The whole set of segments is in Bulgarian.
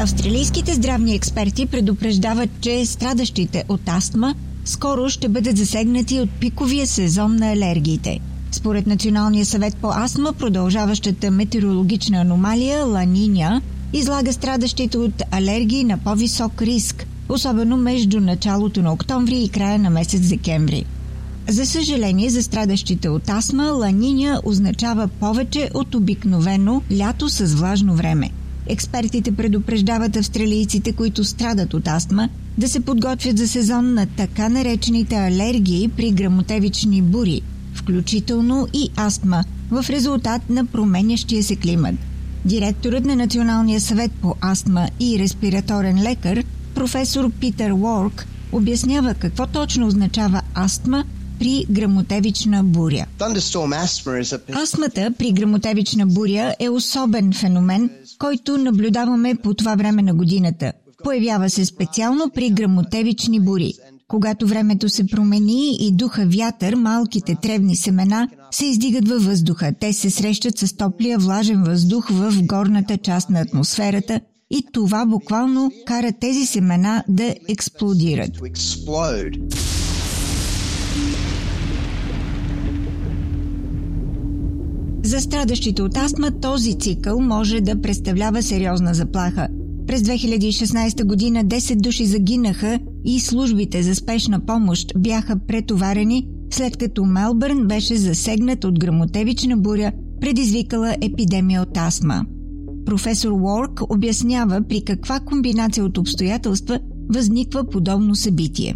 Австралийските здравни експерти предупреждават, че страдащите от астма скоро ще бъдат засегнати от пиковия сезон на алергиите. Според Националния съвет по астма, продължаващата метеорологична аномалия Ланиня излага страдащите от алергии на по-висок риск, особено между началото на октомври и края на месец декември. За съжаление, за страдащите от астма, ланиня означава повече от обикновено лято с влажно време – Експертите предупреждават австралийците, които страдат от астма, да се подготвят за сезон на така наречените алергии при грамотевични бури, включително и астма, в резултат на променящия се климат. Директорът на Националния съвет по астма и респираторен лекар, професор Питър Уорк, обяснява какво точно означава астма при грамотевична буря. Астмата при грамотевична буря е особен феномен, който наблюдаваме по това време на годината. Появява се специално при грамотевични бури. Когато времето се промени и духа вятър, малките тревни семена се издигат във въздуха. Те се срещат с топлия влажен въздух в горната част на атмосферата и това буквално кара тези семена да експлодират. За страдащите от астма този цикъл може да представлява сериозна заплаха. През 2016 година 10 души загинаха и службите за спешна помощ бяха претоварени, след като Мелбърн беше засегнат от грамотевична буря, предизвикала епидемия от астма. Професор Уорк обяснява при каква комбинация от обстоятелства възниква подобно събитие.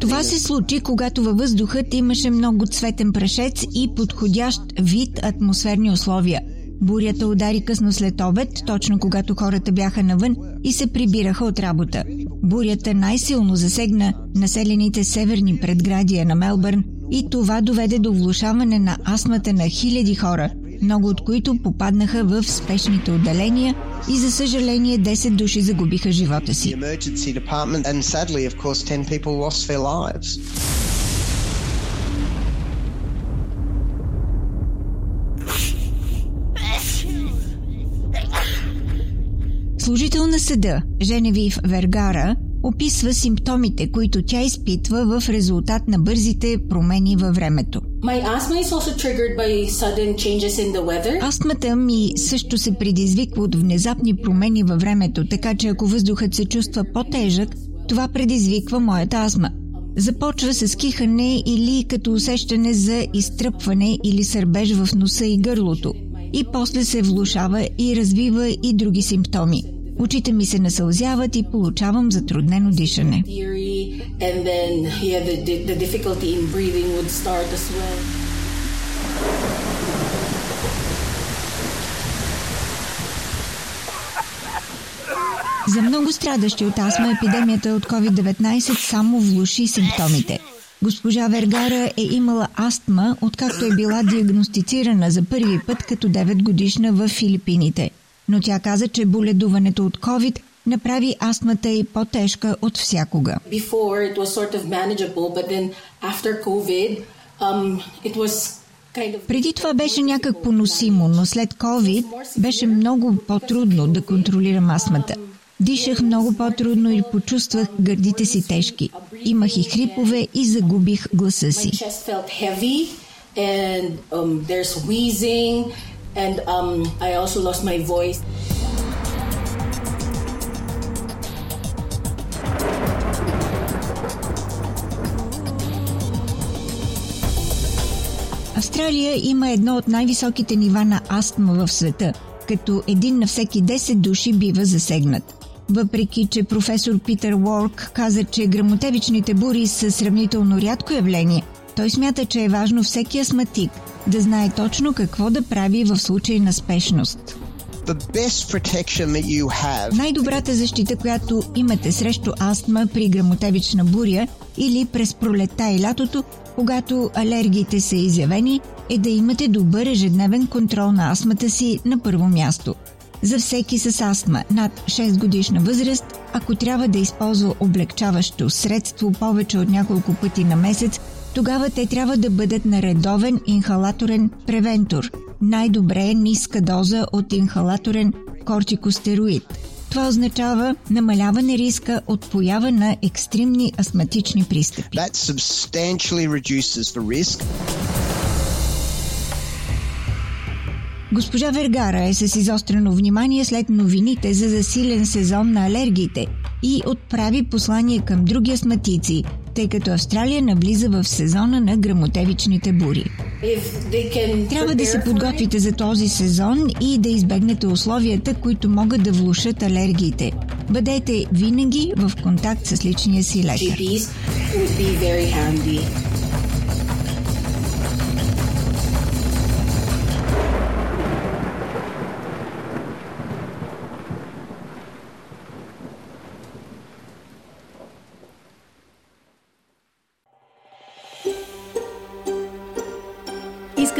Това се случи, когато във въздухът имаше много цветен прашец и подходящ вид атмосферни условия. Бурята удари късно след обед, точно когато хората бяха навън и се прибираха от работа. Бурята най-силно засегна населените северни предградия на Мелбърн и това доведе до влушаване на астмата на хиляди хора – много от които попаднаха в спешните отделения и за съжаление 10 души загубиха живота си. Служител на съда Женевив Вергара описва симптомите, които тя изпитва в резултат на бързите промени във времето. Астмата ми също се предизвиква от внезапни промени във времето, така че ако въздухът се чувства по-тежък, това предизвиква моята астма. Започва с кихане или като усещане за изтръпване или сърбеж в носа и гърлото. И после се влушава и развива и други симптоми. Очите ми се насълзяват и получавам затруднено дишане. За много страдащи от астма епидемията от COVID-19 само влуши симптомите. Госпожа Вергара е имала астма, откакто е била диагностицирана за първи път като 9 годишна в Филипините – но тя каза, че боледуването от COVID направи астмата и по-тежка от всякога. Um, Преди това беше някак поносимо, но след COVID беше много по-трудно да контролирам астмата. Дишах много по-трудно и почувствах гърдите си тежки. Имах и хрипове и загубих гласа си. And um, Австралия има едно от най-високите нива на астма в света, като един на всеки 10 души бива засегнат. Въпреки, че професор Питър Уорк каза, че грамотевичните бури са сравнително рядко явление, той смята, че е важно всеки астматик да знае точно какво да прави в случай на спешност. Най-добрата защита, която имате срещу астма при грамотевична буря или през пролета и лятото, когато алергиите са изявени, е да имате добър ежедневен контрол на астмата си на първо място. За всеки с астма над 6 годишна възраст, ако трябва да използва облегчаващо средство повече от няколко пъти на месец, тогава те трябва да бъдат на редовен инхалаторен превентор. Най-добре е ниска доза от инхалаторен кортикостероид. Това означава намаляване риска от поява на екстремни астматични пристъпи. That substantially reduces the risk. Госпожа Вергара е с изострено внимание след новините за засилен сезон на алергиите и отправи послание към други астматици, тъй като Австралия наблиза в сезона на грамотевичните бури. Трябва да се подготвите за този сезон и да избегнете условията, които могат да влушат алергиите. Бъдете винаги в контакт с личния си лекар.